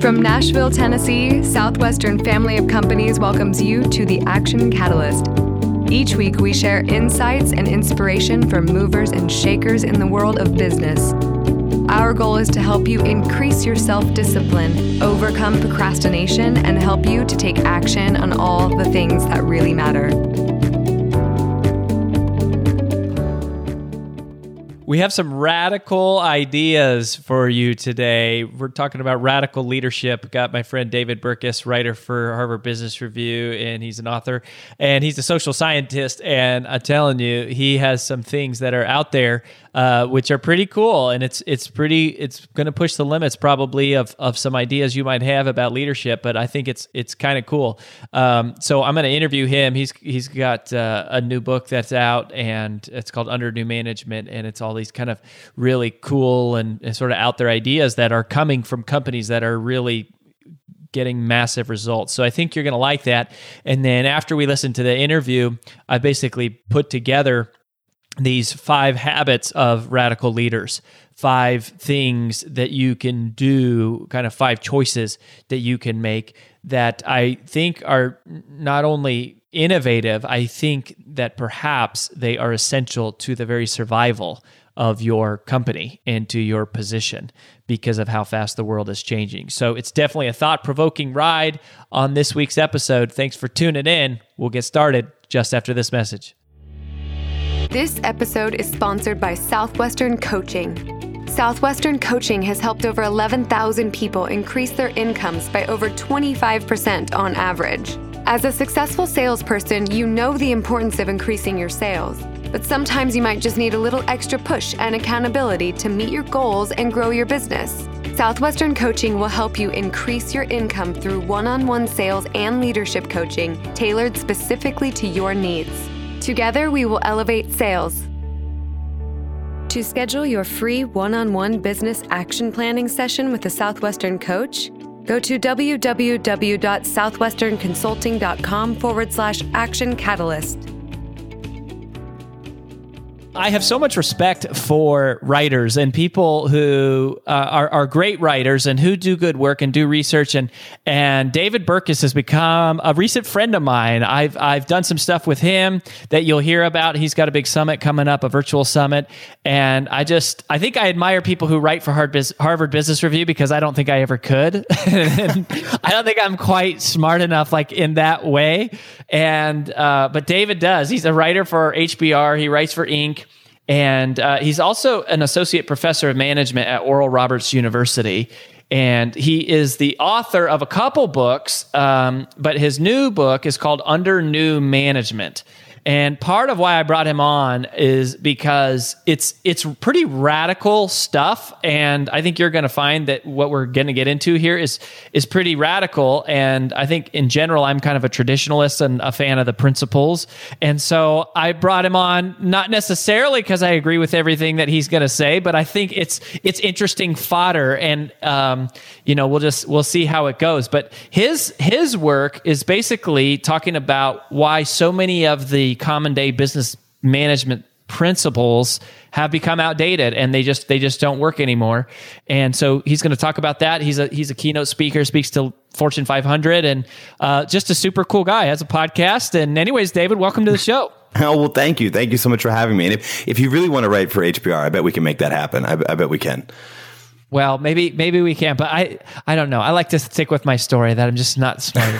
From Nashville, Tennessee, Southwestern Family of Companies welcomes you to the Action Catalyst. Each week, we share insights and inspiration from movers and shakers in the world of business. Our goal is to help you increase your self discipline, overcome procrastination, and help you to take action on all the things that really matter. We have some radical ideas for you today. We're talking about radical leadership. Got my friend David Burkus, writer for Harvard Business Review, and he's an author and he's a social scientist. And I'm telling you, he has some things that are out there uh, which are pretty cool. And it's it's pretty it's going to push the limits probably of of some ideas you might have about leadership. But I think it's it's kind of cool. Um, so I'm going to interview him. He's he's got uh, a new book that's out, and it's called Under New Management, and it's all these kind of really cool and, and sort of out there ideas that are coming from companies that are really getting massive results. So I think you're going to like that. And then after we listen to the interview, I basically put together these five habits of radical leaders, five things that you can do, kind of five choices that you can make that I think are not only innovative, I think that perhaps they are essential to the very survival of your company and to your position because of how fast the world is changing. So it's definitely a thought provoking ride on this week's episode. Thanks for tuning in. We'll get started just after this message. This episode is sponsored by Southwestern Coaching. Southwestern Coaching has helped over 11,000 people increase their incomes by over 25% on average. As a successful salesperson, you know the importance of increasing your sales. But sometimes you might just need a little extra push and accountability to meet your goals and grow your business. Southwestern Coaching will help you increase your income through one on one sales and leadership coaching tailored specifically to your needs. Together, we will elevate sales. To schedule your free one on one business action planning session with a Southwestern coach, go to www.southwesternconsulting.com forward slash action catalyst. I have so much respect for writers and people who uh, are, are great writers and who do good work and do research. And and David Burkus has become a recent friend of mine. I've I've done some stuff with him that you'll hear about. He's got a big summit coming up, a virtual summit. And I just I think I admire people who write for Harvard Business Review because I don't think I ever could. I don't think I'm quite smart enough like in that way. And uh, but David does. He's a writer for HBR. He writes for Inc. And uh, he's also an associate professor of management at Oral Roberts University. And he is the author of a couple books, um, but his new book is called Under New Management. And part of why I brought him on is because it's it's pretty radical stuff, and I think you're going to find that what we're going to get into here is is pretty radical. And I think in general, I'm kind of a traditionalist and a fan of the principles, and so I brought him on not necessarily because I agree with everything that he's going to say, but I think it's it's interesting fodder, and um, you know we'll just we'll see how it goes. But his his work is basically talking about why so many of the common day business management principles have become outdated and they just they just don't work anymore. And so he's going to talk about that. He's a he's a keynote speaker, speaks to Fortune 500, and uh, just a super cool guy. Has a podcast. And anyways, David, welcome to the show. Oh well, thank you, thank you so much for having me. And if if you really want to write for HBR, I bet we can make that happen. I, I bet we can. Well, maybe maybe we can, but I I don't know. I like to stick with my story that I'm just not smart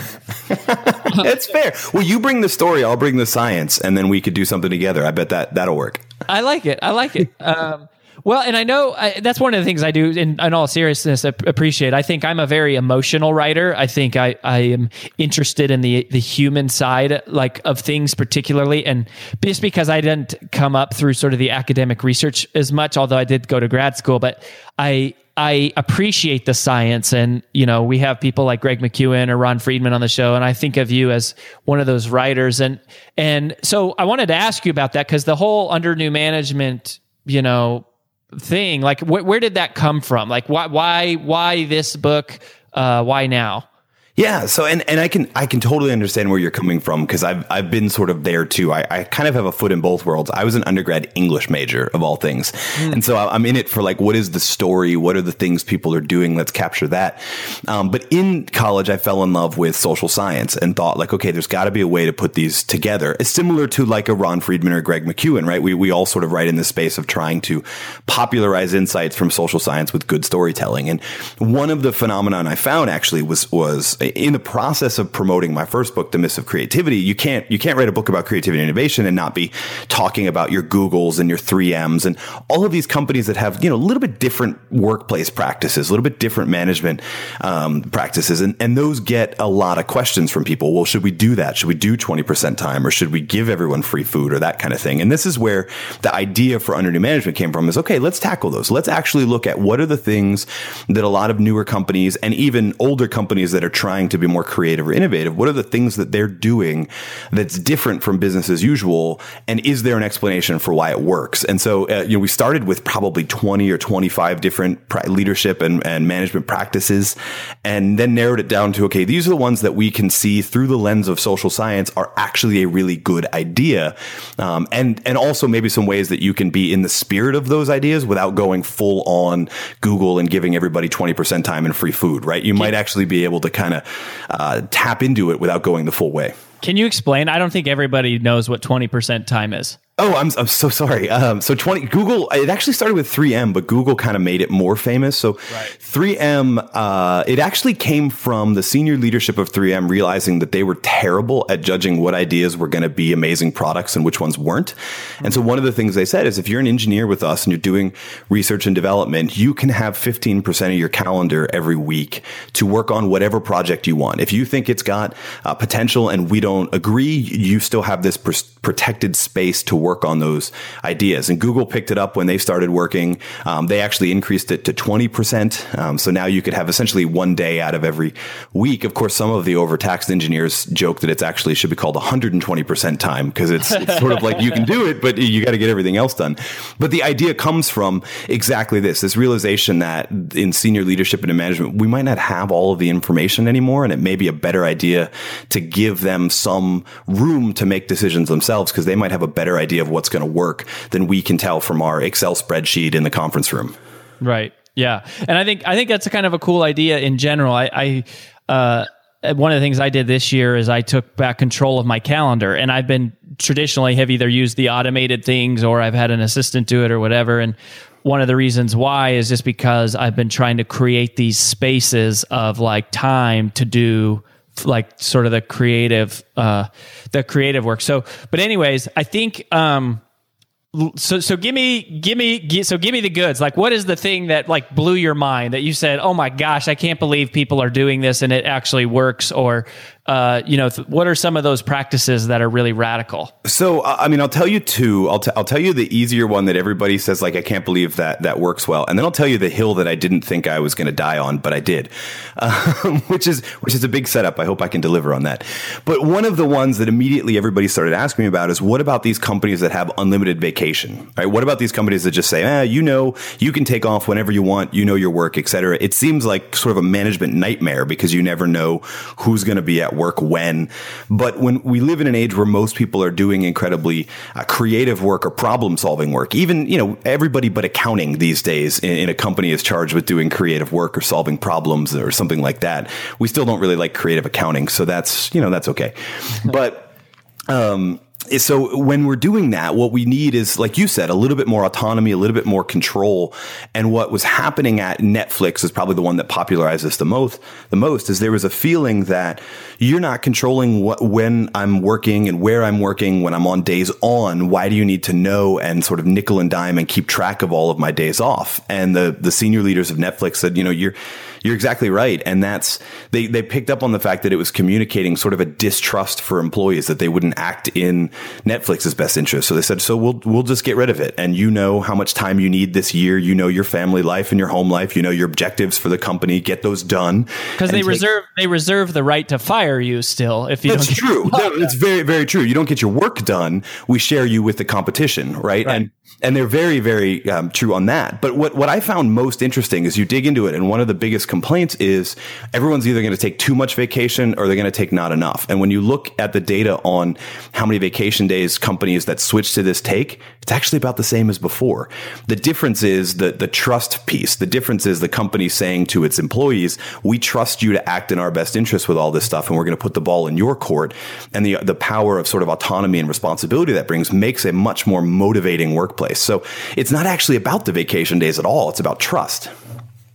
That's fair. Well, you bring the story, I'll bring the science, and then we could do something together. I bet that that'll work. I like it. I like it. Um, well, and I know I, that's one of the things I do in, in all seriousness appreciate. I think I'm a very emotional writer. I think I, I am interested in the the human side like of things particularly and just because I didn't come up through sort of the academic research as much although I did go to grad school, but I I appreciate the science and you know we have people like Greg McKeown or Ron Friedman on the show and I think of you as one of those writers. And and so I wanted to ask you about that cuz the whole under new management you know thing like wh- where did that come from? Like why why why this book uh, why now Yeah. So, and, and I can, I can totally understand where you're coming from because I've, I've been sort of there too. I, I kind of have a foot in both worlds. I was an undergrad English major of all things. Mm. And so I'm in it for like, what is the story? What are the things people are doing? Let's capture that. Um, but in college, I fell in love with social science and thought like, okay, there's got to be a way to put these together. It's similar to like a Ron Friedman or Greg McKeown, right? We, we all sort of write in the space of trying to popularize insights from social science with good storytelling. And one of the phenomenon I found actually was, was in the process of promoting my first book, The Myths of Creativity, you can't you can't write a book about creativity and innovation and not be talking about your Googles and your 3Ms and all of these companies that have you know a little bit different workplace practices, a little bit different management um, practices, and and those get a lot of questions from people. Well, should we do that? Should we do 20% time, or should we give everyone free food, or that kind of thing? And this is where the idea for under new management came from. Is okay, let's tackle those. Let's actually look at what are the things that a lot of newer companies and even older companies that are trying to be more creative or innovative? What are the things that they're doing that's different from business as usual? And is there an explanation for why it works? And so, uh, you know, we started with probably 20 or 25 different leadership and, and management practices and then narrowed it down to, okay, these are the ones that we can see through the lens of social science are actually a really good idea. Um, and, and also maybe some ways that you can be in the spirit of those ideas without going full on Google and giving everybody 20% time and free food, right? You might actually be able to kind of uh, tap into it without going the full way. Can you explain? I don't think everybody knows what 20% time is. Oh, I'm, I'm so sorry. Um, so 20 Google, it actually started with 3M, but Google kind of made it more famous. So right. 3M, uh, it actually came from the senior leadership of 3M realizing that they were terrible at judging what ideas were going to be amazing products and which ones weren't. And so one of the things they said is if you're an engineer with us and you're doing research and development, you can have 15% of your calendar every week to work on whatever project you want. If you think it's got uh, potential and we don't agree, you still have this pr- protected space to work work on those ideas. And Google picked it up when they started working. Um, they actually increased it to 20%. Um, so now you could have essentially one day out of every week. Of course, some of the overtaxed engineers joke that it's actually should be called 120% time because it's, it's sort of like you can do it, but you got to get everything else done. But the idea comes from exactly this, this realization that in senior leadership and in management, we might not have all of the information anymore. And it may be a better idea to give them some room to make decisions themselves because they might have a better idea of what's going to work than we can tell from our Excel spreadsheet in the conference room. Right. Yeah. And I think I think that's a kind of a cool idea in general. I, I uh, one of the things I did this year is I took back control of my calendar, and I've been traditionally have either used the automated things or I've had an assistant do it or whatever. And one of the reasons why is just because I've been trying to create these spaces of like time to do like sort of the creative uh the creative work. So but anyways i think um so so give me give me so give me the goods. Like what is the thing that like blew your mind that you said oh my gosh i can't believe people are doing this and it actually works or uh, you know, th- what are some of those practices that are really radical? So, I mean, I'll tell you two. I'll, t- I'll tell you the easier one that everybody says, like, I can't believe that that works well, and then I'll tell you the hill that I didn't think I was going to die on, but I did, um, which is which is a big setup. I hope I can deliver on that. But one of the ones that immediately everybody started asking me about is what about these companies that have unlimited vacation? Right? What about these companies that just say, eh, you know, you can take off whenever you want, you know your work, et cetera. It seems like sort of a management nightmare because you never know who's going to be at work when. But when we live in an age where most people are doing incredibly uh, creative work or problem solving work, even, you know, everybody but accounting these days in, in, a company is charged with doing creative work or solving problems or something like that. We still don't really like creative accounting. So that's, you know, that's okay. but, um, so when we're doing that, what we need is, like you said, a little bit more autonomy, a little bit more control. And what was happening at Netflix is probably the one that popularized this the most. The most is there was a feeling that you're not controlling what, when I'm working and where I'm working when I'm on days on. Why do you need to know and sort of nickel and dime and keep track of all of my days off? And the the senior leaders of Netflix said, you know, you're you're exactly right. And that's, they, they picked up on the fact that it was communicating sort of a distrust for employees that they wouldn't act in Netflix's best interest. So they said, so we'll, we'll just get rid of it. And you know how much time you need this year. You know your family life and your home life. You know your objectives for the company. Get those done. Because they take, reserve, they reserve the right to fire you still if you that's true. No, it's very, very true. You don't get your work done. We share you with the competition. Right. right. And, and they're very, very um, true on that. But what, what I found most interesting is you dig into it. And one of the biggest complaints is everyone's either going to take too much vacation or they're going to take not enough. And when you look at the data on how many vacation days companies that switch to this take, it's actually about the same as before. The difference is the, the trust piece. The difference is the company saying to its employees, we trust you to act in our best interest with all this stuff and we're going to put the ball in your court. And the, the power of sort of autonomy and responsibility that brings makes a much more motivating workplace. So it's not actually about the vacation days at all. It's about trust.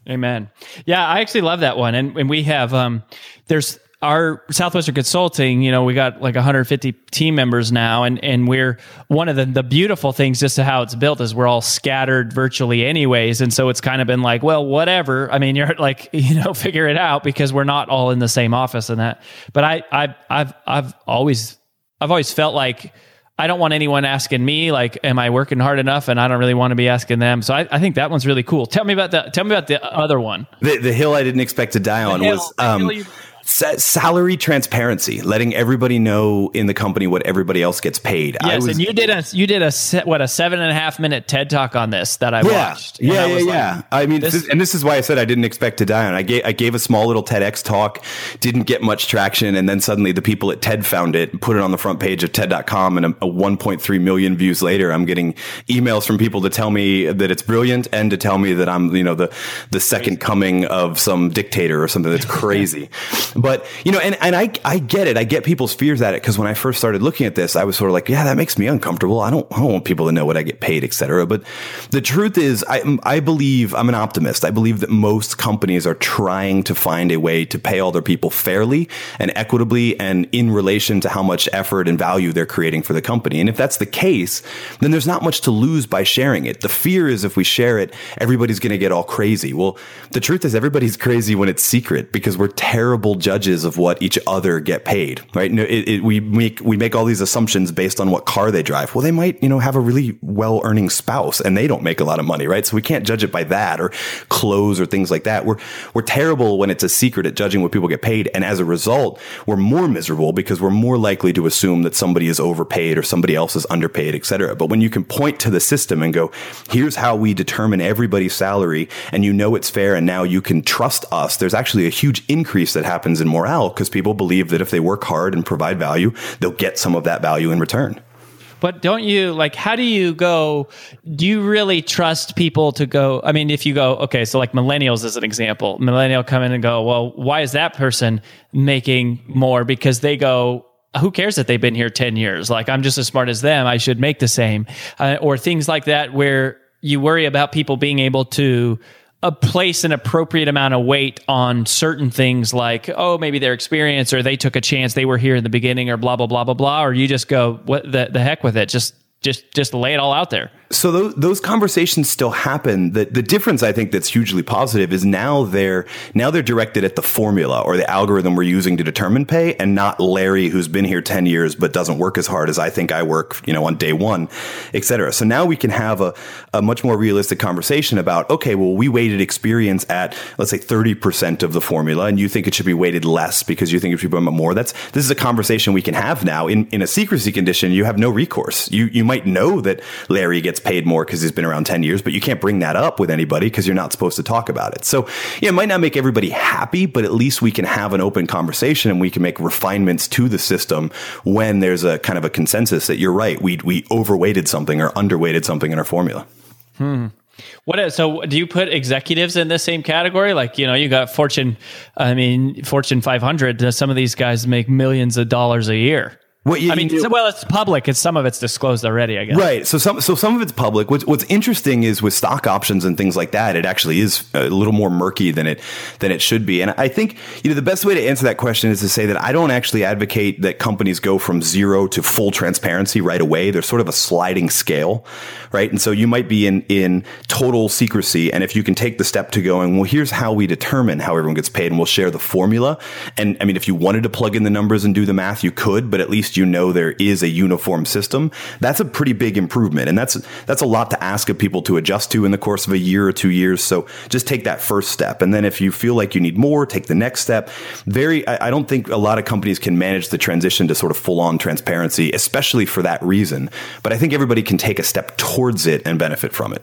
Amen. Yeah, I actually love that one. And, and we have, um, there's our Southwestern Consulting, you know, we got like 150 team members now, and and we're one of the the beautiful things just to how it's built is we're all scattered virtually anyways, and so it's kind of been like, well, whatever. I mean, you're like, you know, figure it out because we're not all in the same office and that. But I I I've I've always I've always felt like I don't want anyone asking me like, "Am I working hard enough?" And I don't really want to be asking them. So I, I think that one's really cool. Tell me about the tell me about the other one. The, the hill I didn't expect to die on hill, was um, salary transparency, letting everybody know in the company what everybody else gets paid. Yes, was, and you did a you did a what a seven and a half minute TED talk on this that I yeah, watched. Yeah, yeah, yeah. Like, I mean, this, this, and this is why I said I didn't expect to die on. I gave I gave a small little TEDx talk, didn't get much traction, and then suddenly the people at TED found it, and put it on the front page of TED.com, and a, a 1.3 million views later, I'm getting emails from people to tell me that it's brilliant and to tell me that I'm you know the the second coming of some dictator or something that's crazy. But you know, and, and I I get it. I get people's fears at it because when I first started looking at this, I was sort of like, yeah, that makes me uncomfortable. I don't I don't want people to know what I get paid, etc. But the truth is, I I believe I'm an optimist. I believe that most companies are trying to find a way to pay all their people fairly and equitably and in relation to how much effort and value they're creating for the company. And if that's the case, then there's not much to lose by sharing it. The fear is if we share it, everybody's going to get all crazy. Well, the truth is everybody's crazy when it's secret because we're terrible judges of what each other get paid, right? It, it, we make we make all these assumptions based on what car they drive. Well, they might you know have a really well earning spouse and they don't make a lot of money, right? So we can't judge it by that or clothes or things like that. We're we're terrible when it's a secret at judging what people get paid, and as a result, we're more miserable because we're more likely to assume that somebody is overpaid or somebody else is underpaid, et cetera. But when you can point to the system and go, here's how we determine everybody's salary, and you know it's fair, and now you can trust us. There's actually a huge increase that happens in morale because people believe that if they work hard and provide value, they'll get some of that value in return. But don't you like how do you go do you really trust people to go I mean if you go okay so like millennials as an example millennial come in and go well why is that person making more? Because they go who cares that they've been here 10 years? Like I'm just as smart as them. I should make the same. Uh, or things like that where you worry about people being able to a place an appropriate amount of weight on certain things like oh maybe their experience or they took a chance they were here in the beginning or blah blah blah blah blah or you just go what the, the heck with it? Just just just lay it all out there so those, those conversations still happen. The, the difference I think that's hugely positive is now they're now they're directed at the formula or the algorithm we're using to determine pay, and not Larry who's been here ten years but doesn't work as hard as I think I work, you know, on day one, et cetera. So now we can have a, a much more realistic conversation about okay, well, we weighted experience at let's say thirty percent of the formula, and you think it should be weighted less because you think it should be more. That's this is a conversation we can have now. In in a secrecy condition, you have no recourse. You you might know that Larry gets paid more because he's been around 10 years, but you can't bring that up with anybody because you're not supposed to talk about it. So, yeah, it might not make everybody happy, but at least we can have an open conversation and we can make refinements to the system when there's a kind of a consensus that you're right. We, we overweighted something or underweighted something in our formula. Hmm. What so do you put executives in the same category? Like, you know, you got Fortune, I mean, Fortune 500, some of these guys make millions of dollars a year. Well, you, I mean, you, well, it's public. It's some of it's disclosed already, I guess. Right. So some, so some of it's public. What's, what's interesting is with stock options and things like that, it actually is a little more murky than it than it should be. And I think you know the best way to answer that question is to say that I don't actually advocate that companies go from zero to full transparency right away. There's sort of a sliding scale, right? And so you might be in in total secrecy, and if you can take the step to going, well, here's how we determine how everyone gets paid, and we'll share the formula. And I mean, if you wanted to plug in the numbers and do the math, you could, but at least you know there is a uniform system, that's a pretty big improvement. And that's that's a lot to ask of people to adjust to in the course of a year or two years. So just take that first step. And then if you feel like you need more, take the next step. Very I, I don't think a lot of companies can manage the transition to sort of full on transparency, especially for that reason. But I think everybody can take a step towards it and benefit from it.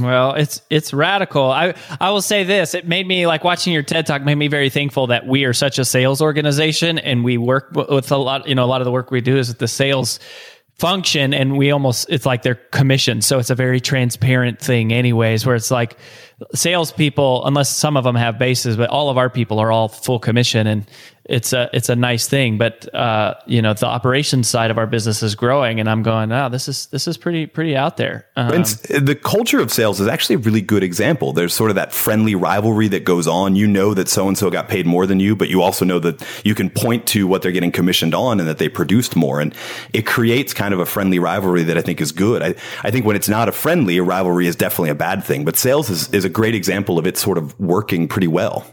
Well, it's it's radical. I I will say this: it made me like watching your TED talk made me very thankful that we are such a sales organization and we work with a lot. You know, a lot of the work we do is with the sales function, and we almost it's like they're commissioned, so it's a very transparent thing, anyways. Where it's like salespeople, unless some of them have bases, but all of our people are all full commission, and it's a it's a nice thing. But uh, you know, the operations side of our business is growing, and I'm going, oh, this is this is pretty pretty out there. Um, the culture of sales is actually a really good example. There's sort of that friendly rivalry that goes on. You know that so and so got paid more than you, but you also know that you can point to what they're getting commissioned on and that they produced more, and it creates kind of a friendly rivalry that I think is good. I I think when it's not a friendly, a rivalry is definitely a bad thing. But sales is is a great example of it sort of working pretty well.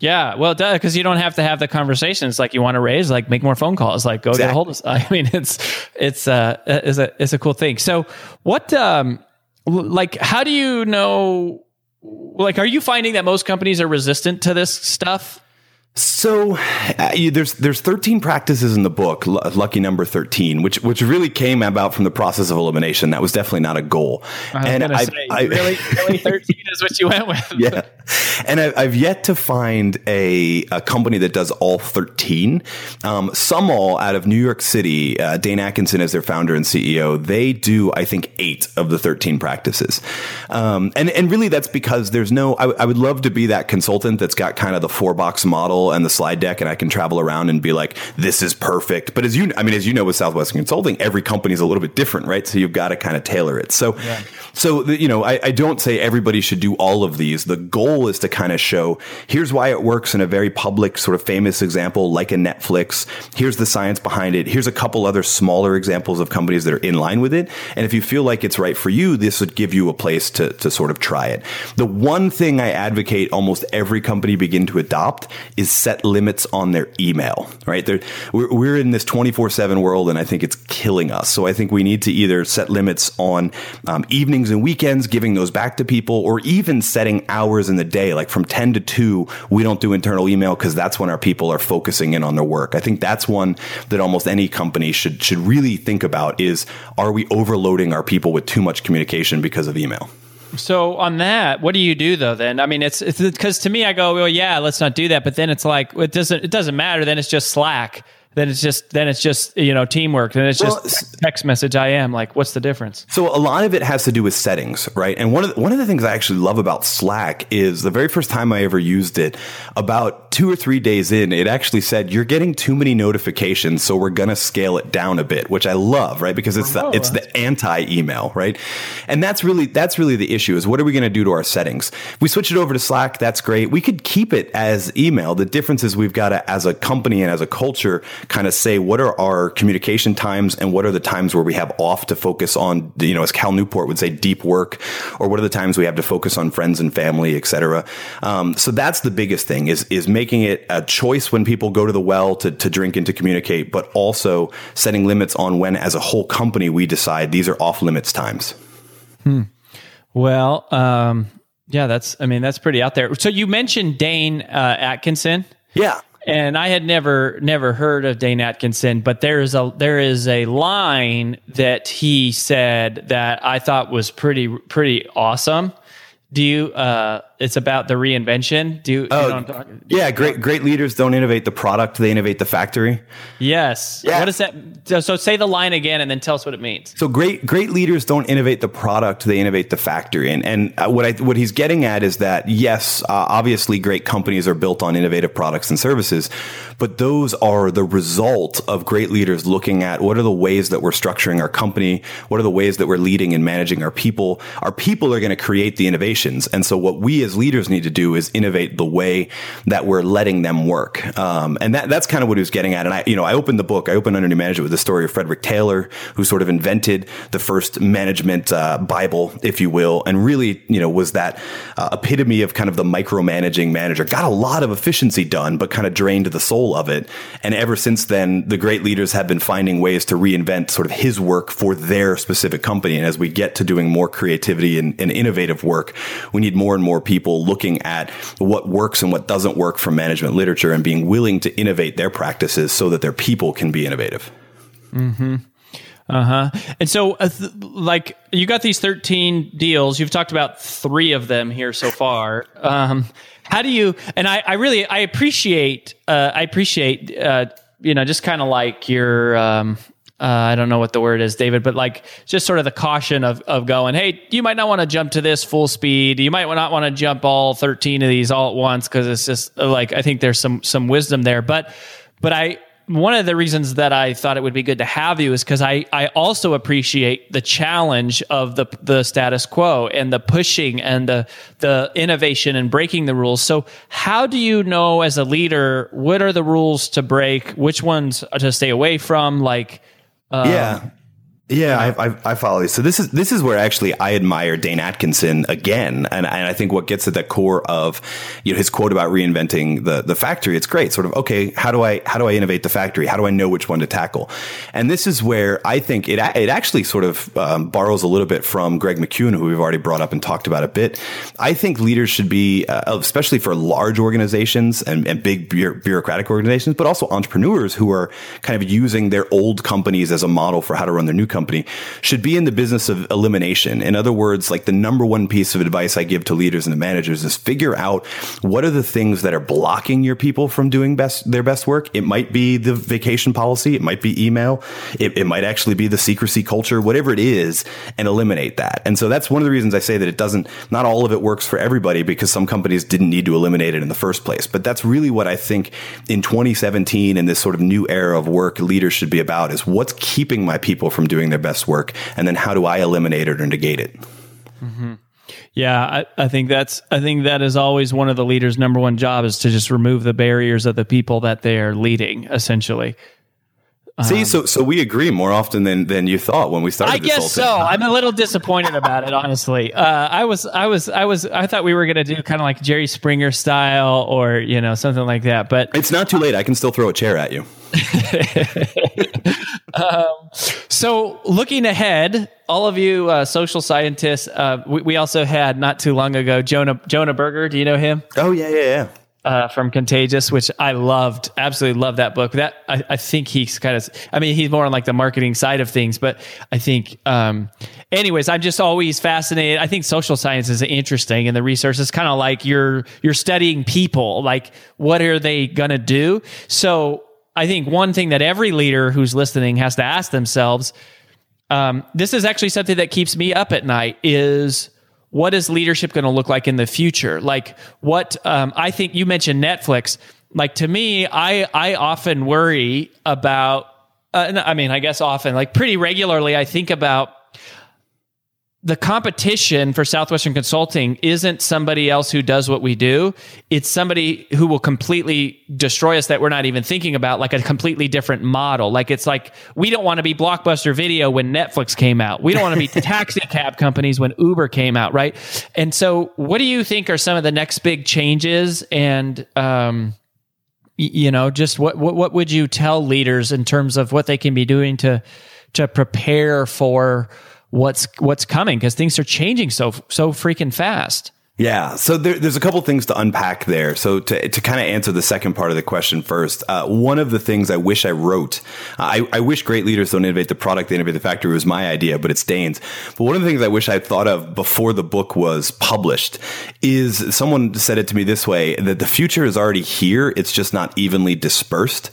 Yeah, well, because you don't have to have the conversations like you want to raise, like make more phone calls, like go exactly. get a hold of. I mean, it's it's uh it's a it's a cool thing. So, what um like how do you know? Like, are you finding that most companies are resistant to this stuff? So uh, there's there's 13 practices in the book, l- lucky number 13, which which really came about from the process of elimination. That was definitely not a goal. I and I, say, I, really, really 13 is what you went with. Yeah, and I, have yet to find a, a company that does all 13. Um, SumAll out of New York City. Uh, Dane Atkinson is their founder and CEO. They do, I think, eight of the 13 practices. Um, and, and really that's because there's no, I, I would love to be that consultant that's got kind of the four box model and the slide deck and I can travel around and be like, this is perfect. But as you, I mean, as you know, with Southwestern Consulting, every company is a little bit different, right? So you've got to kind of tailor it. So, yeah. so, the, you know, I, I don't say everybody should do all of these. The goal is to kind of show here's why it works in a very public, sort of famous example like a Netflix. Here's the science behind it. Here's a couple other smaller examples of companies that are in line with it. And if you feel like it's right for you, this would give you a place to, to sort of try it. The one thing I advocate almost every company begin to adopt is set limits on their email, right? We're, we're in this 24 7 world and I think it's killing us. So I think we need to either set limits on um, evenings and weekends, giving those back to people, or even setting hours in the day like from 10 to 2, we don't do internal email because that's when our people are focusing in on their work. I think that's one that almost any company should should really think about is are we overloading our people with too much communication because of email? So on that, what do you do though? Then I mean, it's because to me, I go, well, yeah, let's not do that. But then it's like it doesn't it doesn't matter. Then it's just Slack then it's just then it's just you know teamwork. Then it's well, just text message IM. Like what's the difference? So a lot of it has to do with settings right? And one of the, one of the things i actually love about slack is the very first time i ever used it about two or three days in it actually said you're getting too many notifications so we're going to scale it down a bit which i love right? Because it's the oh, it's the anti email right? And that's really that's really the issue is what are we going to do to our settings? If we switch it over to slack that's great. We could keep it as email. The difference is we've got to as a company and as a culture kind of say what are our communication times and what are the times where we have off to focus on, you know, as Cal Newport would say, deep work, or what are the times we have to focus on friends and family, et cetera. Um, so that's the biggest thing is, is making it a choice when people go to the well to, to drink and to communicate, but also setting limits on when as a whole company we decide these are off limits times. Hmm. Well, um, yeah, that's, I mean, that's pretty out there. So you mentioned Dane uh, Atkinson. Yeah and I had never never heard of Dane Atkinson, but there is a there is a line that he said that I thought was pretty pretty awesome. Do you uh it's about the reinvention. Do you, oh, yeah, great great leaders don't innovate the product; they innovate the factory. Yes. Yeah. What is that? So say the line again, and then tell us what it means. So great great leaders don't innovate the product; they innovate the factory. And and uh, what I what he's getting at is that yes, uh, obviously, great companies are built on innovative products and services, but those are the result of great leaders looking at what are the ways that we're structuring our company, what are the ways that we're leading and managing our people. Our people are going to create the innovations, and so what we as as leaders need to do is innovate the way that we're letting them work. Um, and that, that's kind of what he was getting at. And I, you know, I opened the book, I opened Under New Management with the story of Frederick Taylor, who sort of invented the first management uh, Bible, if you will, and really, you know, was that uh, epitome of kind of the micromanaging manager. Got a lot of efficiency done, but kind of drained the soul of it. And ever since then, the great leaders have been finding ways to reinvent sort of his work for their specific company. And as we get to doing more creativity and, and innovative work, we need more and more people people looking at what works and what doesn't work from management literature and being willing to innovate their practices so that their people can be innovative. Hmm. Uh huh. And so, uh, th- like, you got these 13 deals. You've talked about three of them here so far. Um, how do you, and I, I really, I appreciate, uh, I appreciate, uh, you know, just kind of like your, um, uh, I don't know what the word is, David, but like just sort of the caution of, of going, hey, you might not want to jump to this full speed. You might not want to jump all 13 of these all at once because it's just like, I think there's some, some wisdom there. But, but I, one of the reasons that I thought it would be good to have you is because I, I also appreciate the challenge of the the status quo and the pushing and the the innovation and breaking the rules. So how do you know as a leader what are the rules to break, which ones to stay away from? Like um, yeah. Yeah, I, I, I, follow you. So this is this is where actually I admire Dane Atkinson again, and, and I think what gets at the core of you know his quote about reinventing the the factory. It's great. Sort of okay. How do I how do I innovate the factory? How do I know which one to tackle? And this is where I think it it actually sort of um, borrows a little bit from Greg McKeown, who we've already brought up and talked about a bit. I think leaders should be, uh, especially for large organizations and, and big bureaucratic organizations, but also entrepreneurs who are kind of using their old companies as a model for how to run their new companies company should be in the business of elimination. In other words, like the number one piece of advice I give to leaders and to managers is figure out what are the things that are blocking your people from doing best their best work. It might be the vacation policy, it might be email, it, it might actually be the secrecy culture, whatever it is, and eliminate that. And so that's one of the reasons I say that it doesn't not all of it works for everybody because some companies didn't need to eliminate it in the first place. But that's really what I think in 2017 and this sort of new era of work leaders should be about is what's keeping my people from doing their best work, and then how do I eliminate it or negate it? Mm-hmm. Yeah, I, I, think that's I think that is always one of the leaders' number one job is to just remove the barriers of the people that they are leading, essentially. See, um, so so we agree more often than than you thought when we started. I guess so. I'm a little disappointed about it, honestly. Uh, I was I was I was I thought we were going to do kind of like Jerry Springer style or you know something like that. But it's not too late. I can still throw a chair at you. um, so, looking ahead, all of you uh, social scientists, uh, we, we, also had not too long ago Jonah Jonah Berger. Do you know him? Oh yeah, yeah, yeah. Uh, from Contagious, which I loved, absolutely loved that book. That I, I, think he's kind of, I mean, he's more on like the marketing side of things, but I think, um, anyways, I'm just always fascinated. I think social science is interesting, and the research is kind of like you're you're studying people, like what are they gonna do? So I think one thing that every leader who's listening has to ask themselves um, this is actually something that keeps me up at night is what is leadership going to look like in the future? Like what um, i think you mentioned netflix. Like to me i i often worry about uh, i mean i guess often like pretty regularly i think about the competition for Southwestern Consulting isn't somebody else who does what we do. It's somebody who will completely destroy us that we're not even thinking about, like a completely different model. Like it's like we don't want to be Blockbuster Video when Netflix came out. We don't want to be taxi cab companies when Uber came out, right? And so, what do you think are some of the next big changes? And um, you know, just what what what would you tell leaders in terms of what they can be doing to to prepare for what's what's coming because things are changing so so freaking fast. Yeah, so there, there's a couple things to unpack there. So to, to kind of answer the second part of the question first, uh, one of the things I wish I wrote, I, I, wish great leaders don't innovate the product, they innovate the factory was my idea, but it's Dane's. But one of the things I wish I'd thought of before the book was published is someone said it to me this way, that the future is already here. It's just not evenly dispersed.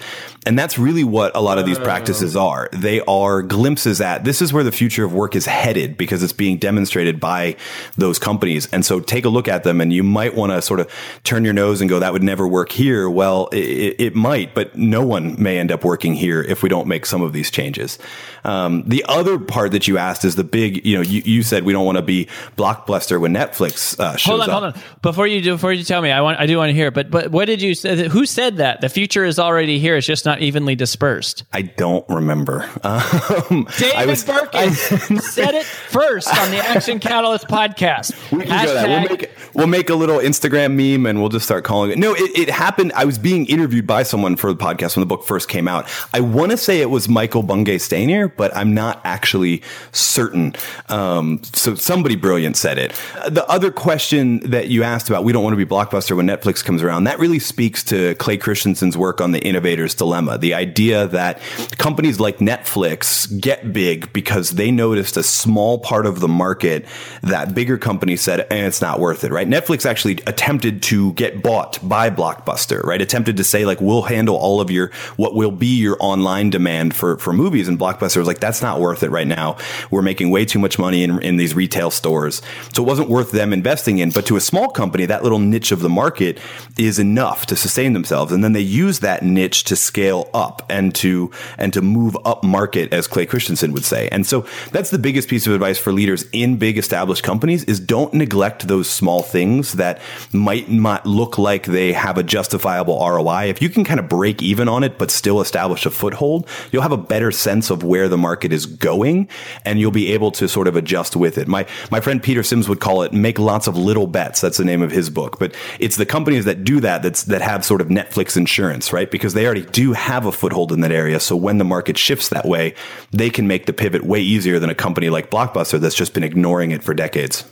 And that's really what a lot of these practices oh. are. They are glimpses at this is where the future of work is headed because it's being demonstrated by those companies. And so take a look at them and you might want to sort of turn your nose and go, that would never work here. Well, it, it might, but no one may end up working here if we don't make some of these changes. Um, the other part that you asked is the big, you know, you, you said we don't want to be blockbuster when Netflix uh, shows hold on, up. Hold on, Before you do, before you tell me, I want, I do want to hear. But, but what did you say? Who said that the future is already here? It's just not evenly dispersed. I don't remember. Um, David was, Burkus said it first on the Action Catalyst podcast. We can Hashtag, that. We'll make, we'll make a little Instagram meme and we'll just start calling it. No, it, it happened. I was being interviewed by someone for the podcast when the book first came out. I want to say it was Michael Bungay Stanier, but I'm not actually certain. Um, so somebody brilliant said it. The other question that you asked about, we don't want to be blockbuster when Netflix comes around. That really speaks to Clay Christensen's work on the innovator's dilemma The idea that companies like Netflix get big because they noticed a small part of the market that bigger companies said, and eh, it's not worth it, right? Netflix actually attempted to get bought by Blockbuster, right? Attempted to say like, we'll handle all of your, what will be your online demand for, for movies. And Blockbuster was like, that's not worth it right now. We're making way too much money in, in these retail stores. So it wasn't worth them investing in. But to a small company, that little niche of the market is enough to sustain themselves. And then they use that niche to scale up and to, and to move up market, as Clay Christensen would say. And so that's the biggest piece of advice for leaders in big established companies is don't neglect those small things that might not look like they have a justifiable ROI. If you can kind of break even on it, but still establish a foothold, you'll have a better sense of where the market is going and you'll be able to sort of adjust with it. My, my friend Peter Sims would call it make lots of little bets. That's the name of his book, but it's the companies that do that that's, that have sort of Netflix insurance, right? Because they already do have a foothold in that area. So when the market shifts that way, they can make the pivot way easier than a company like Blockbuster that's just been ignoring it for decades.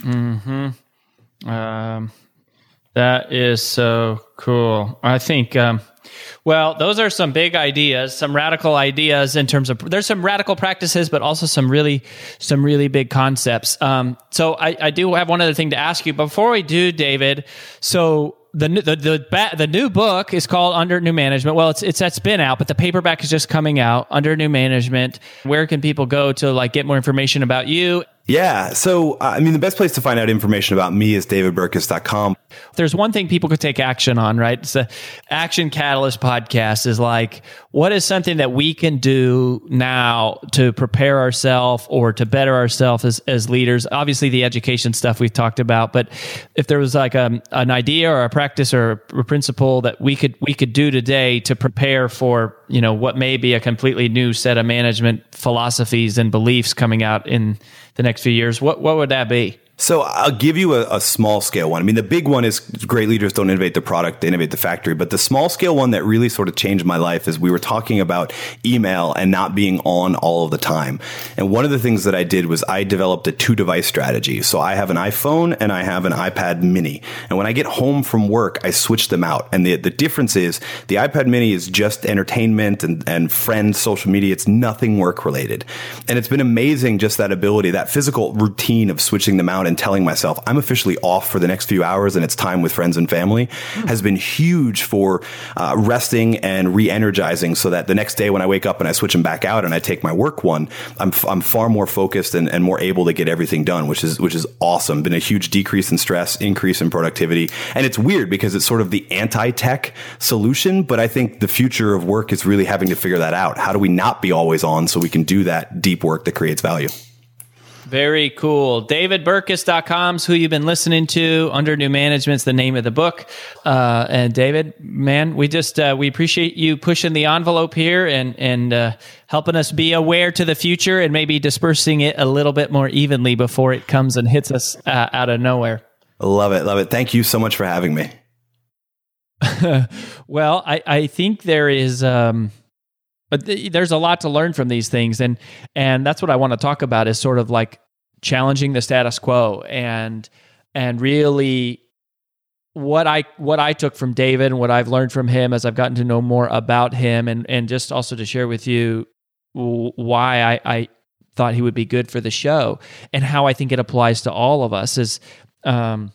Hmm. Um. That is so cool. I think. Um, well, those are some big ideas, some radical ideas in terms of there's some radical practices, but also some really some really big concepts. Um, so I, I do have one other thing to ask you before we do, David. So the the the, the new book is called Under New Management. Well, it's it's that's been out, but the paperback is just coming out. Under New Management. Where can people go to like get more information about you? Yeah. So, uh, I mean, the best place to find out information about me is davidburkus.com. There's one thing people could take action on, right? It's the Action Catalyst podcast is like, what is something that we can do now to prepare ourselves or to better ourselves as, as leaders? Obviously, the education stuff we've talked about, but if there was like a, um, an idea or a practice or a principle that we could we could do today to prepare for you know what may be a completely new set of management philosophies and beliefs coming out in the next few years, what what would that be? So I'll give you a, a, small scale one. I mean, the big one is great leaders don't innovate the product, they innovate the factory. But the small scale one that really sort of changed my life is we were talking about email and not being on all of the time. And one of the things that I did was I developed a two device strategy. So I have an iPhone and I have an iPad mini. And when I get home from work, I switch them out. And the, the difference is the iPad mini is just entertainment and, and friends, social media. It's nothing work related. And it's been amazing just that ability, that physical routine of switching them out and telling myself I'm officially off for the next few hours and it's time with friends and family mm. has been huge for uh, resting and re-energizing so that the next day when I wake up and I switch them back out and I take my work one, I'm, f- I'm far more focused and, and more able to get everything done, which is, which is awesome. Been a huge decrease in stress, increase in productivity. And it's weird because it's sort of the anti-tech solution, but I think the future of work is really having to figure that out. How do we not be always on so we can do that deep work that creates value? Very cool. DavidBurkus.com is who you've been listening to. Under New Management's the name of the book. Uh, and David, man, we just uh, we appreciate you pushing the envelope here and and uh, helping us be aware to the future and maybe dispersing it a little bit more evenly before it comes and hits us uh, out of nowhere. Love it, love it. Thank you so much for having me. well, I I think there is. Um, but th- there's a lot to learn from these things. And and that's what i want to talk about is sort of like challenging the status quo and and really what i what i took from david and what i've learned from him as i've gotten to know more about him and and just also to share with you why i i thought he would be good for the show and how i think it applies to all of us is um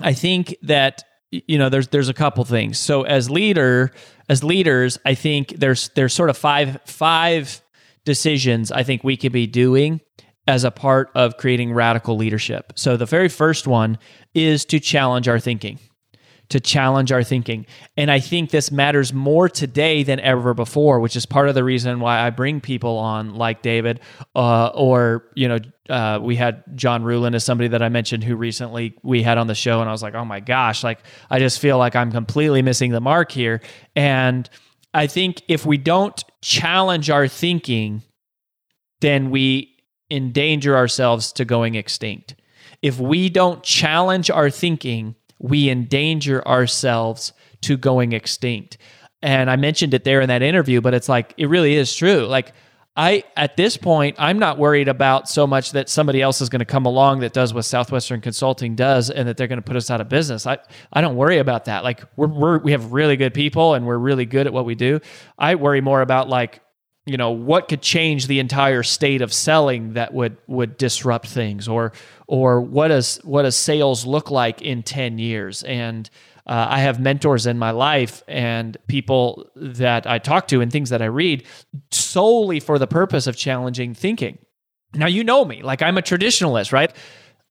i think that you know there's there's a couple things. So as leader as leaders i think there's there's sort of five five decisions i think we could be doing as a part of creating radical leadership. So the very first one is to challenge our thinking to challenge our thinking. And I think this matters more today than ever before, which is part of the reason why I bring people on like David, uh, or, you know, uh, we had John Ruhlin as somebody that I mentioned who recently we had on the show. And I was like, oh my gosh, like, I just feel like I'm completely missing the mark here. And I think if we don't challenge our thinking, then we endanger ourselves to going extinct. If we don't challenge our thinking, we endanger ourselves to going extinct. And I mentioned it there in that interview, but it's like, it really is true. Like, I at this point I'm not worried about so much that somebody else is going to come along that does what Southwestern Consulting does and that they're going to put us out of business. I I don't worry about that. Like we're, we're we have really good people and we're really good at what we do. I worry more about like you know what could change the entire state of selling that would would disrupt things or or what does what does sales look like in 10 years and uh, I have mentors in my life and people that I talk to and things that I read solely for the purpose of challenging thinking. Now, you know me, like I'm a traditionalist, right?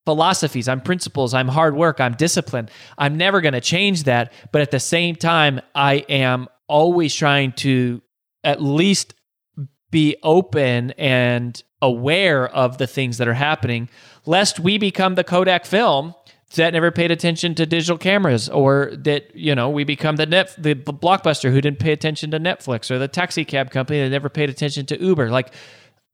Philosophies, I'm principles, I'm hard work, I'm discipline. I'm never going to change that. But at the same time, I am always trying to at least be open and aware of the things that are happening, lest we become the Kodak film that never paid attention to digital cameras or that you know we become the net the blockbuster who didn't pay attention to netflix or the taxi cab company that never paid attention to uber. Like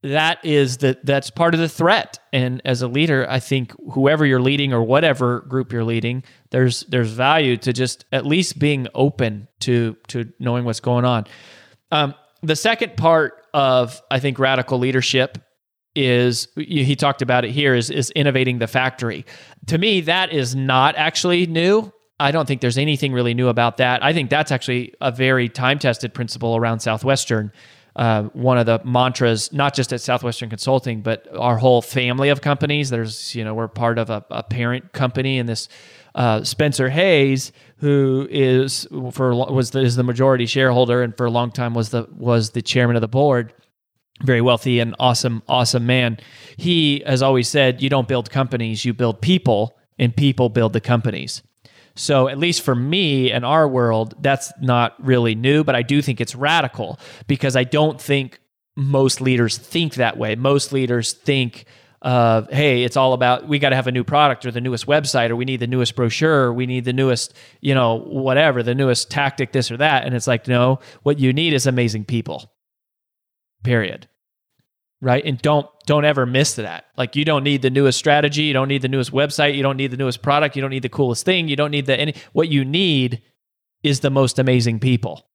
that is the that's part of the threat. And as a leader i think whoever you're leading or whatever group you're leading there's there's value to just at least being open to to knowing what's going on. Um, the second part of i think radical leadership is he talked about it here is is innovating the factory. To me, that is not actually new. I don't think there's anything really new about that. I think that's actually a very time tested principle around Southwestern. Uh, one of the mantras, not just at Southwestern Consulting, but our whole family of companies. There's, you know, we're part of a, a parent company, and this uh, Spencer Hays, who is for was the, is the majority shareholder, and for a long time was the was the chairman of the board very wealthy and awesome, awesome man. He has always said, you don't build companies, you build people, and people build the companies. So, at least for me and our world, that's not really new, but I do think it's radical because I don't think most leaders think that way. Most leaders think of, hey, it's all about we got to have a new product or the newest website or we need the newest brochure, or we need the newest, you know, whatever, the newest tactic, this or that. And it's like, no, what you need is amazing people. Period. Right? And don't don't ever miss that. Like you don't need the newest strategy you don't need the newest website you don't need the newest product you don't need the coolest thing you don't need the any what you need is the most amazing people.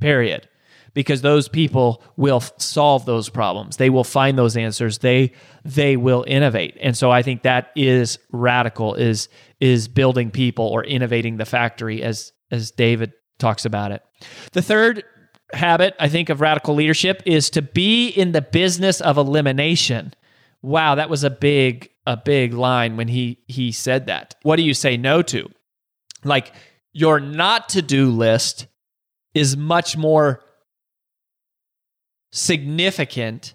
Period because those people will solve those problems they will find those answers they they will innovate and so i think that is radical is is building people or innovating the factory as as david talks about it the third habit, I think, of radical leadership is to be in the business of elimination. Wow, that was a big, a big line when he he said that. What do you say no to? Like your not to do list is much more significant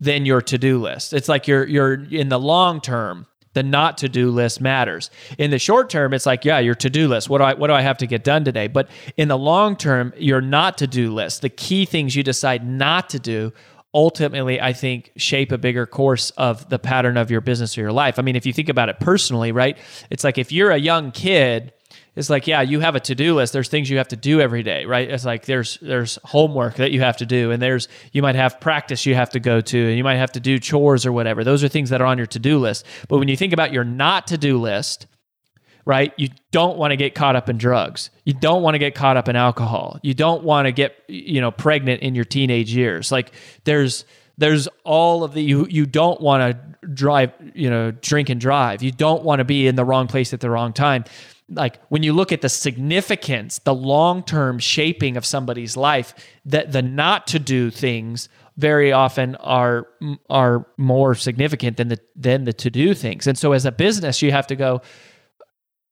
than your to do list. It's like you're you're in the long term the not to do list matters. In the short term, it's like, yeah, your to do list. What do I what do I have to get done today? But in the long term, your not to do list, the key things you decide not to do ultimately i think shape a bigger course of the pattern of your business or your life i mean if you think about it personally right it's like if you're a young kid it's like yeah you have a to-do list. There's things you have to do every day right? It's like there's there's homework that you have to do and there's you might have practice you have to go to and you might have to do chores or whatever. Those are things that are on your to-do list. But when you think about your not to-do list right you don't want to get caught up in drugs. You don't want to get caught up in alcohol. You don't want to get you know pregnant in your teenage years. Like there's there's all of the you you don't want to drive you know drink and drive. You don't want to be in the wrong place at the wrong time like when you look at the significance, the long term shaping of somebody's life, that the not to do things very often are are more significant than the than the to do things. And so as a business, you have to go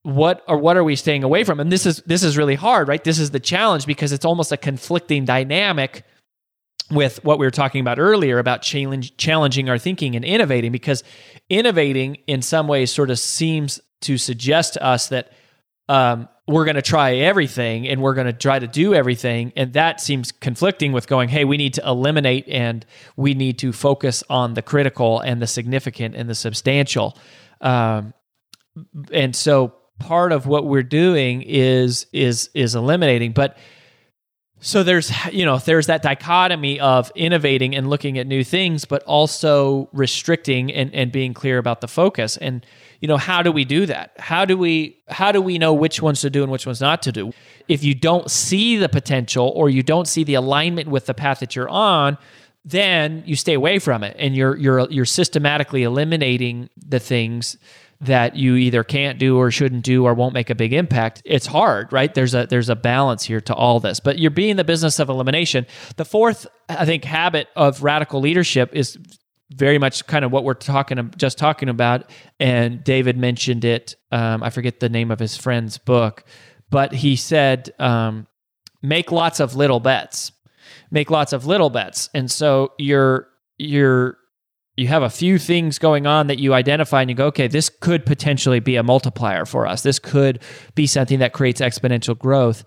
what or what are we staying away from? And this is this is really hard, right? This is the challenge because it's almost a conflicting dynamic with what we were talking about earlier about challenge, challenging our thinking and innovating because innovating in some ways sort of seems to suggest to us that um, we're going to try everything and we're going to try to do everything. And that seems conflicting with going, hey, we need to eliminate and we need to focus on the critical and the significant and the substantial. Um, and so part of what we're doing is is is eliminating, but so there's you know there's that dichotomy of innovating and looking at new things, but also restricting and, and being clear about the focus. And you know, how do we do that? How do we how do we know which ones to do and which ones not to do? If you don't see the potential or you don't see the alignment with the path that you're on, then you stay away from it and you're you're you're systematically eliminating the things that you either can't do or shouldn't do or won't make a big impact it's hard right there's a there's a balance here to all this but you're being the business of elimination the fourth i think habit of radical leadership is very much kind of what we're talking just talking about and david mentioned it um, i forget the name of his friend's book but he said um, make lots of little bets make lots of little bets and so you're you're you have a few things going on that you identify and you go, okay, this could potentially be a multiplier for us. This could be something that creates exponential growth.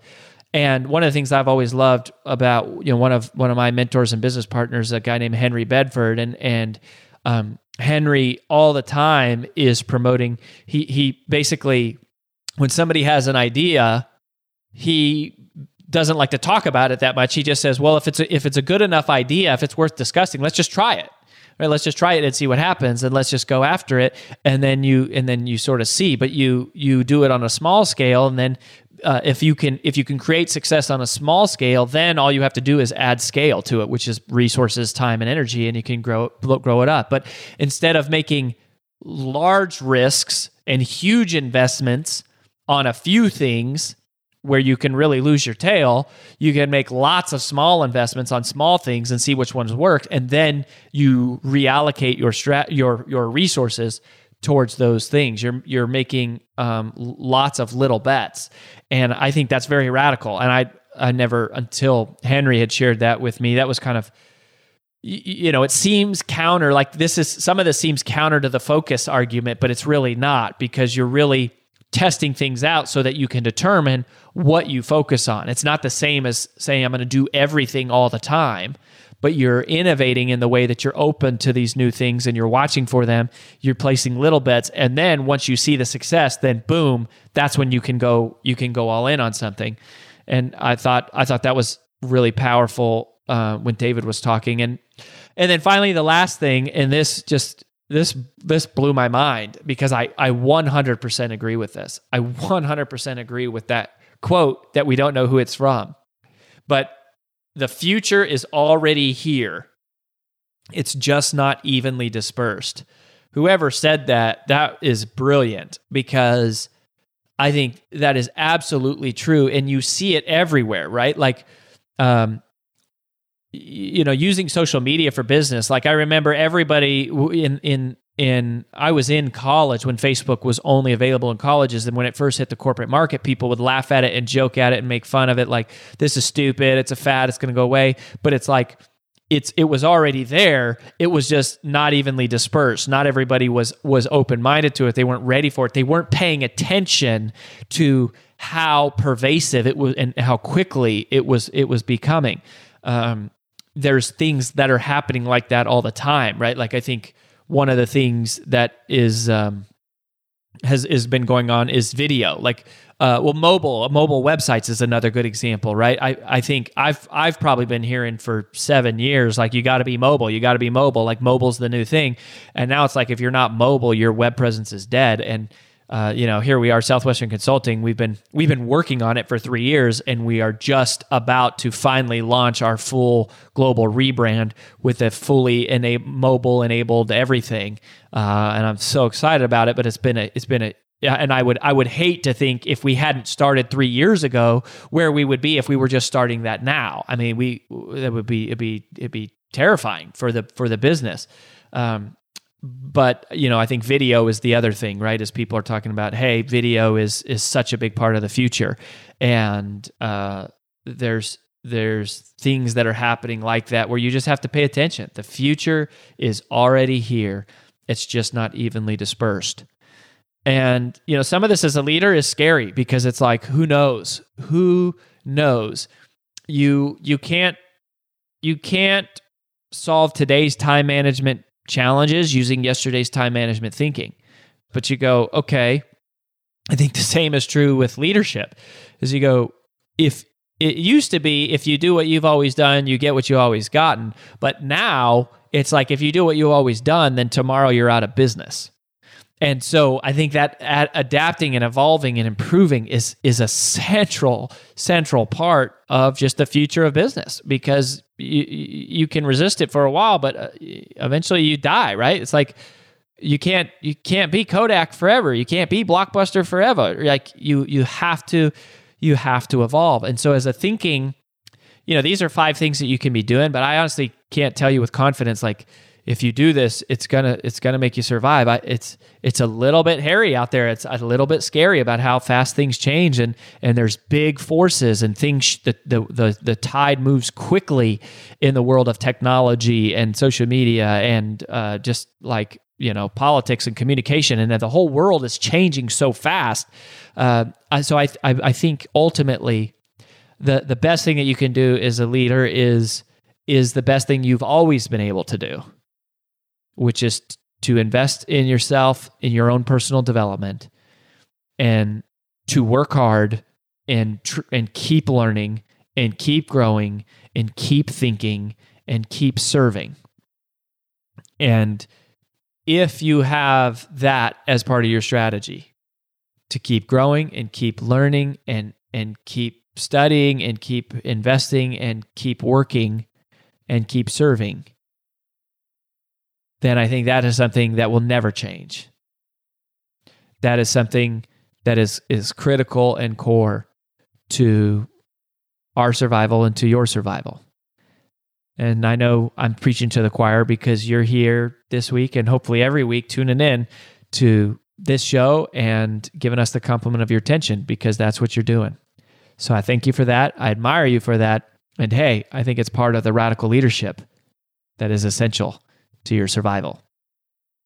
And one of the things I've always loved about you know one of one of my mentors and business partners, a guy named Henry Bedford, and and um, Henry all the time is promoting. He he basically when somebody has an idea, he doesn't like to talk about it that much. He just says, well, if it's a, if it's a good enough idea, if it's worth discussing, let's just try it right, let's just try it and see what happens and let's just go after it and then you and then you sort of see but you you do it on a small scale and then uh, if you can if you can create success on a small scale then all you have to do is add scale to it which is resources time and energy and you can grow grow it up. But instead of making large risks and huge investments on a few things where you can really lose your tail, you can make lots of small investments on small things and see which ones work, and then you reallocate your strat your your resources towards those things. You're you're making um, lots of little bets, and I think that's very radical. And I I never until Henry had shared that with me. That was kind of you know it seems counter like this is some of this seems counter to the focus argument but it's really not because you're really testing things out so that you can determine what you focus on. It's not the same as saying, I'm going to do everything all the time, but you're innovating in the way that you're open to these new things and you're watching for them. You're placing little bets. And then once you see the success, then boom, that's when you can go, you can go all in on something. And I thought, I thought that was really powerful uh, when David was talking. And, and then finally, the last thing, and this just this this blew my mind because I I 100% agree with this. I 100% agree with that quote that we don't know who it's from. But the future is already here. It's just not evenly dispersed. Whoever said that, that is brilliant because I think that is absolutely true and you see it everywhere, right? Like um you know using social media for business like i remember everybody in in in I was in college when Facebook was only available in colleges and when it first hit the corporate market people would laugh at it and joke at it and make fun of it like this is stupid it's a fad it's going to go away but it's like it's it was already there it was just not evenly dispersed not everybody was was open minded to it they weren't ready for it they weren't paying attention to how pervasive it was and how quickly it was it was becoming um, there's things that are happening like that all the time, right? Like I think one of the things that is um, has has been going on is video. Like uh, well, mobile mobile websites is another good example, right? I, I think I've I've probably been hearing for seven years like you got to be mobile, you got to be mobile. Like mobile's the new thing, and now it's like if you're not mobile, your web presence is dead. And uh, you know, here we are, Southwestern Consulting. We've been we've been working on it for three years, and we are just about to finally launch our full global rebrand with a fully ena- mobile enabled everything. Uh, and I'm so excited about it. But it's been a it's been a yeah, and I would I would hate to think if we hadn't started three years ago where we would be if we were just starting that now. I mean, we that would be it'd be it'd be terrifying for the for the business. Um, but you know i think video is the other thing right as people are talking about hey video is is such a big part of the future. And uh, there's there's things that are happening like that where you just have to pay attention. The future is already here. It's just not evenly dispersed. And you know some of this as a leader is scary because it's like who knows? Who knows? You you can't you can't solve today's time management challenges using yesterday's time management thinking. But you go, okay, I think the same is true with leadership. Is you go, if it used to be if you do what you've always done, you get what you always gotten. But now it's like if you do what you've always done, then tomorrow you're out of business. And so I think that adapting and evolving and improving is is a central central part of just the future of business because you you can resist it for a while, but uh, eventually you die, right? It's like you can't you can't be Kodak forever. You can't be Blockbuster forever. Like you you have to you have to evolve. And so as a thinking, you know, these are five things that you can be doing, but I honestly can't tell you with confidence like if you do this, it's gonna it's gonna make you survive. I, it's it's a little bit hairy out there. It's a little bit scary about how fast things change, and and there's big forces and things. The the the, the tide moves quickly in the world of technology and social media and uh, just like you know politics and communication and that the whole world is changing so fast uh, so I, I, I think ultimately the the best thing that you can do as a leader is is the best thing you've always been able to do which is to invest in yourself in your own personal development and to work hard and tr- and keep learning and keep growing and keep thinking and keep serving. And if you have that as part of your strategy to keep growing and keep learning and and keep studying and keep investing and keep working and keep serving then i think that is something that will never change that is something that is is critical and core to our survival and to your survival and I know I'm preaching to the choir because you're here this week and hopefully every week tuning in to this show and giving us the compliment of your attention because that's what you're doing. So I thank you for that. I admire you for that. And hey, I think it's part of the radical leadership that is essential to your survival.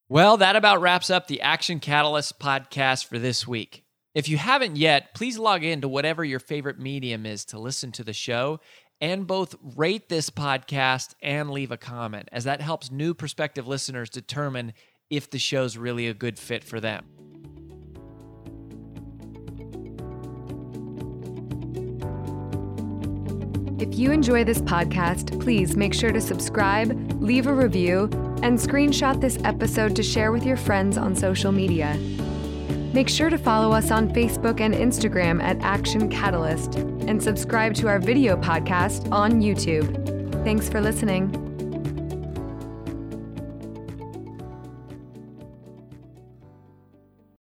Well, that about wraps up the Action Catalyst podcast for this week. If you haven't yet, please log in to whatever your favorite medium is to listen to the show and both rate this podcast and leave a comment, as that helps new prospective listeners determine if the show's really a good fit for them. If you enjoy this podcast, please make sure to subscribe, leave a review, and screenshot this episode to share with your friends on social media. Make sure to follow us on Facebook and Instagram at Action Catalyst and subscribe to our video podcast on YouTube. Thanks for listening.